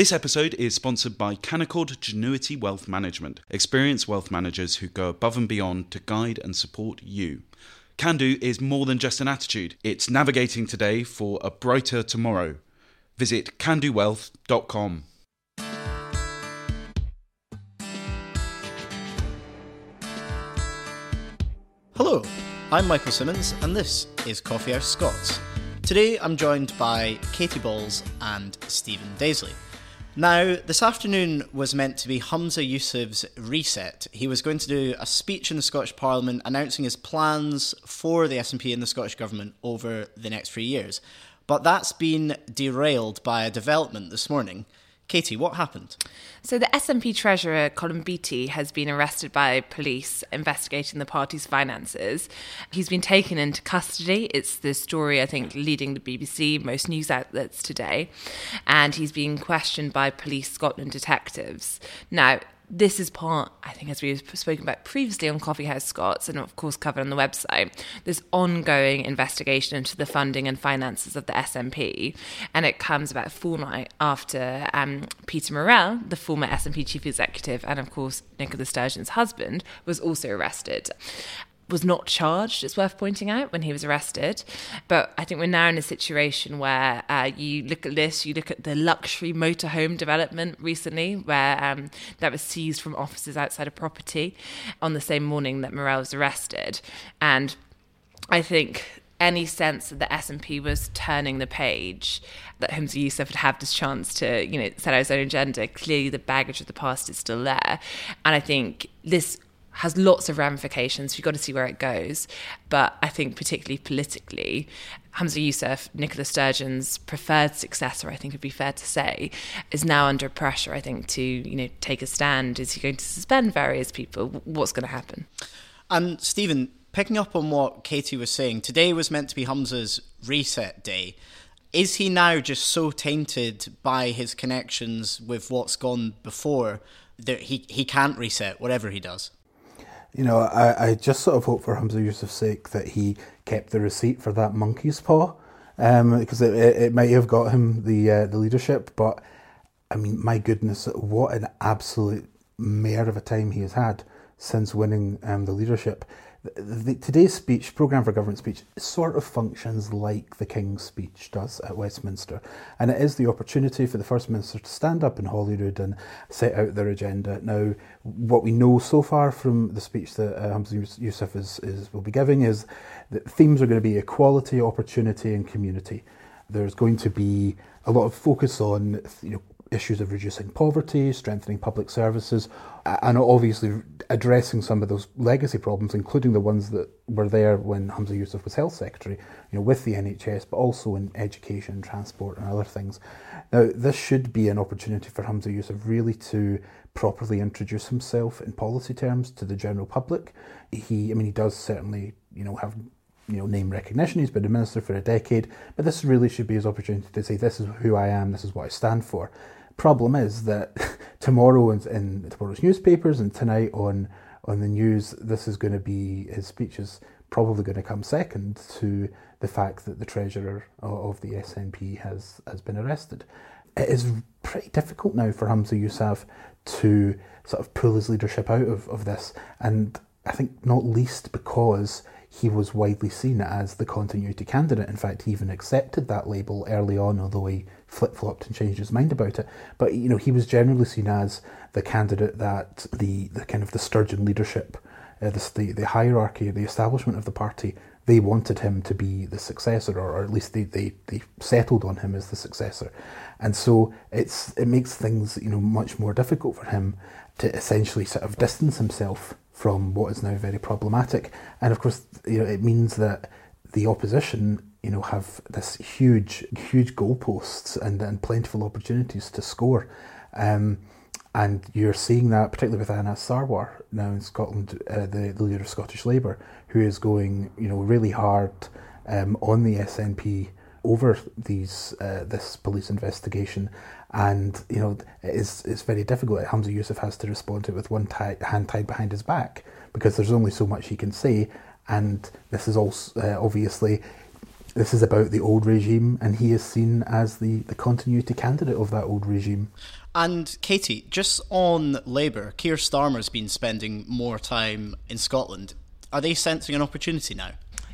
This episode is sponsored by Canaccord Genuity Wealth Management, experienced wealth managers who go above and beyond to guide and support you. Can do is more than just an attitude, it's navigating today for a brighter tomorrow. Visit candowealth.com. Hello, I'm Michael Simmons, and this is Coffee House Scots. Today I'm joined by Katy Balls and Stephen Daisley. Now, this afternoon was meant to be Humza Yousaf's reset. He was going to do a speech in the Scottish Parliament announcing his plans for the SNP and the Scottish Government over the next three years. But that's been derailed by a development this morning. Katy, what happened? So, the SNP treasurer, Colin Beattie, has been arrested by police investigating the party's finances. He's been taken into custody. It's the story, I think, leading the BBC, most news outlets today. And he's being questioned by police Scotland detectives. Now, this is part, I think, as we've spoken about previously on Coffee House Scots, and of course covered on the website, this ongoing investigation into the funding and finances of the SNP. And it comes about a fortnight after um, Peter Murrell, the former SNP chief executive, and of course Nicola Sturgeon's husband, was also arrested was not charged, it's worth pointing out, when he was arrested. But I think we're now in a situation where uh, you look at this, you look at the luxury motorhome development recently, where um, that was seized from offices outside a property on the same morning that Murrell was arrested. And I think any sense that the SNP was turning the page, that Humza Yousaf would have this chance to, you know, set out his own agenda. Clearly, the baggage of the past is still there, and I think this has lots of ramifications. You've got to see where it goes. But I think, particularly politically, Humza Yousaf, Nicola Sturgeon's preferred successor, I think it would be fair to say, is now under pressure, I think, to you know take a stand. Is he going to suspend various people? What's going to happen? And Stephen, picking up on what Katy was saying, today was meant to be Humza's reset day. Is he now just so tainted by his connections with what's gone before that he, he can't reset whatever he does? You know, I, I just sort of hope for Humza Yousaf's sake that he kept the receipt for that monkey's paw, um, because it, it, it, might have got him the uh, the leadership. But I mean, my goodness, what an absolute mare of a time he has had since winning um, the leadership the, today's speech, Programme for Government speech, sort of functions like the King's speech does at Westminster. And it is the opportunity for the First Minister to stand up in Holyrood and set out their agenda. Now, what we know so far from the speech that uh, Humza Yousaf is, is, will be giving is that themes are going to be equality, opportunity, and community. There's going to be a lot of focus on you know, issues of reducing poverty, strengthening public services, and obviously addressing some of those legacy problems, including the ones that were there when Humza Yousaf was health secretary, you know, with the NHS, but also in education, transport, and other things. Now, this should be an opportunity for Humza Yousaf really to properly introduce himself in policy terms to the general public. He, I mean, he does certainly, you know, have you know name recognition. He's been a minister for a decade, but this really should be his opportunity to say, "This is who I am. This is what I stand for." Problem is that tomorrow in, in tomorrow's newspapers and tonight on on the news, this is going to be his speech is probably going to come second to the fact that the treasurer of the SNP has has been arrested. It is pretty difficult now for Humza Yousaf to sort of pull his leadership out of, of this, and I think not least because he was widely seen as the continuity candidate. In fact, he even accepted that label early on, although he flip flopped and changed his mind about it. But you know, he was generally seen as the candidate that the, the kind of the Sturgeon leadership, uh, the, the the hierarchy, the establishment of the party, they wanted him to be the successor, or, at least they, they, they settled on him as the successor. And so it's it makes things you know much more difficult for him to essentially sort of distance himself from what is now very problematic. And of course, you know, it means that the opposition, you know, have this huge, huge goalposts and, and plentiful opportunities to score. Um, and you're seeing that, particularly with Anas Sarwar now in Scotland, uh, the, the leader of Scottish Labour, who is going, you know, really hard um, on the SNP over these uh, this police investigation and you know it's it's very difficult. Humza Yousaf has to respond to it with one tie, hand tied behind his back because there's only so much he can say, and this is also uh, obviously this is about the old regime, and he is seen as the, the continuity candidate of that old regime. And Katy, just on Labour, Keir Starmer's been spending more time in Scotland. Are they sensing an opportunity now?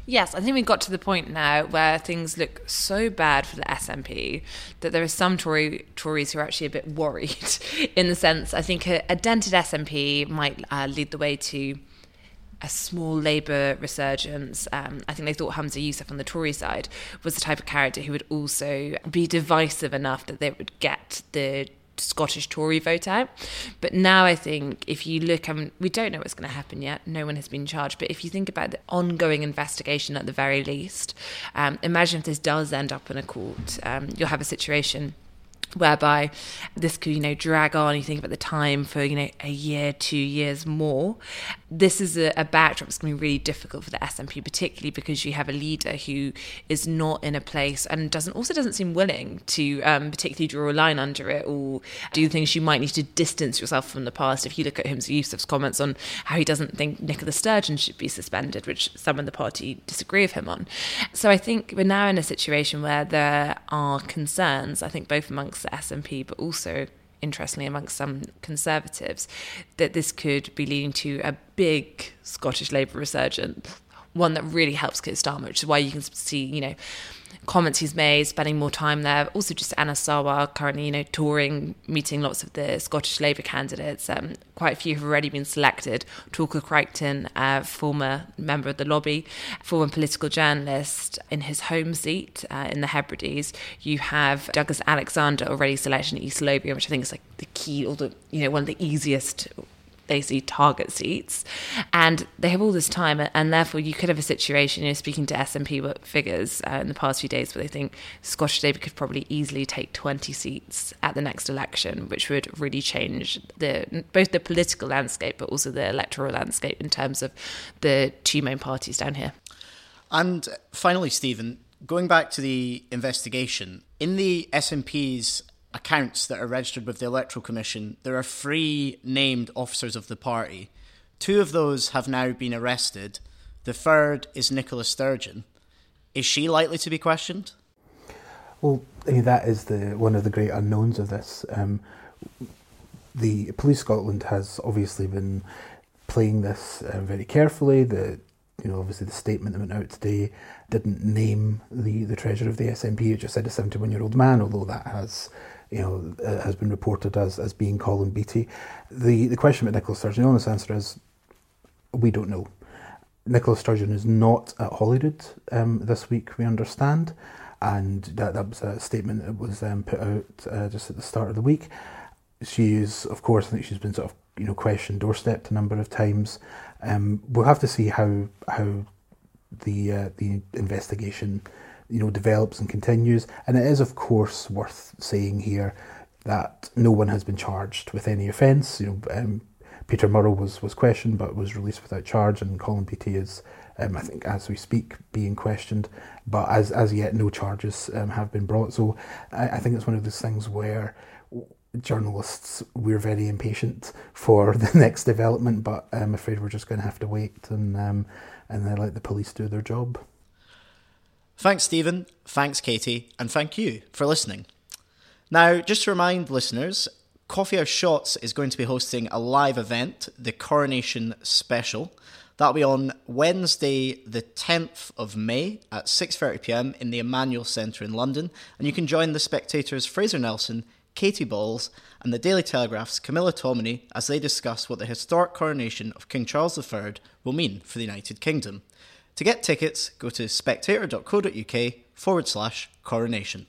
Yes, I think we've got to the point now where things look so bad for the SNP that there are some Tory Tories who are actually a bit worried. In the sense, I think a, a dented SNP might uh, lead the way to a small Labour resurgence. Um, I think they thought Humza Yousaf on the Tory side was the type of character who would also be divisive enough that they would get the Scottish Tory vote out. But now I think if you look, I mean, we don't know what's going to happen yet. No one has been charged. But if you think about the ongoing investigation at the very least, um, imagine if this does end up in a court, um, you'll have a situation whereby this could you know drag on you think about the time for you know a year two years more. This is a, a backdrop that's going to be really difficult for the SNP particularly because you have a leader who is not in a place and doesn't also doesn't seem willing to um, particularly draw a line under it or do things you might need to distance yourself from the past. If you look at Humza Yousaf's comments on how he doesn't think Nicola Sturgeon should be suspended which some in the party disagree with him on. So I think we're now in a situation where there are concerns I think both amongst the SNP, but also interestingly amongst some conservatives, that this could be leading to a big Scottish Labour resurgence, one that really helps Keir Starmer, which is why you can see, you know, comments he's made, spending more time there. Also, just Anas Sarwar currently, you know, touring, meeting lots of the Scottish Labour candidates. Um, quite a few have already been selected. Torquil Crichton, uh, former member of the lobby, former political journalist in his home seat uh, in the Hebrides. You have Douglas Alexander already selected in East Lothian, which I think is like the key or the you know one of the easiest they see target seats. And they have all this time and therefore you could have a situation you know speaking to SNP figures uh, in the past few days where they think Scottish Labour could probably easily take 20 seats at the next election which would really change the both the political landscape but also the electoral landscape in terms of the two main parties down here. And finally Stephen going back to the investigation in the SNP's accounts that are registered with the Electoral Commission, there are three named officers of the party. Two of those have now been arrested. The third is Nicola Sturgeon. Is she likely to be questioned? Well, that is the one of the great unknowns of this. Um, the Police Scotland has obviously been playing this uh, very carefully. The you know, obviously the statement that went out today didn't name the, the treasurer of the SNP. It just said a 71 year old man, although that has you know, uh, has been reported as, as being Colin Beattie. The, the question about Nicola Sturgeon, the honest answer is we don't know. Nicola Sturgeon is not at Holyrood um, this week, we understand, and that, that was a statement that was um, put out uh, just at the start of the week. She is, of course, I think she's been sort of you know questioned, doorstepped a number of times. Um, we'll have to see how how the uh, the investigation you know develops and continues. And it is, of course, worth saying here that no one has been charged with any offence. You know, um, Peter Murrell was was questioned but was released without charge, and Colin Beattie is, um, I think, as we speak, being questioned. But as as yet, no charges um, have been brought. So I, I think it's one of those things where journalists we're very impatient for the next development, but I'm afraid we're just going to have to wait and um, and let the police do their job. Thanks, Stephen. Thanks, Katy. And thank you for listening. Now, just to remind listeners, Coffee House Shots is going to be hosting a live event, the Coronation Special. That'll be on Wednesday, the 10th of May at 6:30 p.m. in the Emmanuel Centre in London, and you can join the spectators Fraser Nelson, Katy Balls, and the Daily Telegraph's Camilla Tominey as they discuss what the historic coronation of King Charles III will mean for the United Kingdom. To get tickets, go to spectator.co.uk forward slash coronation.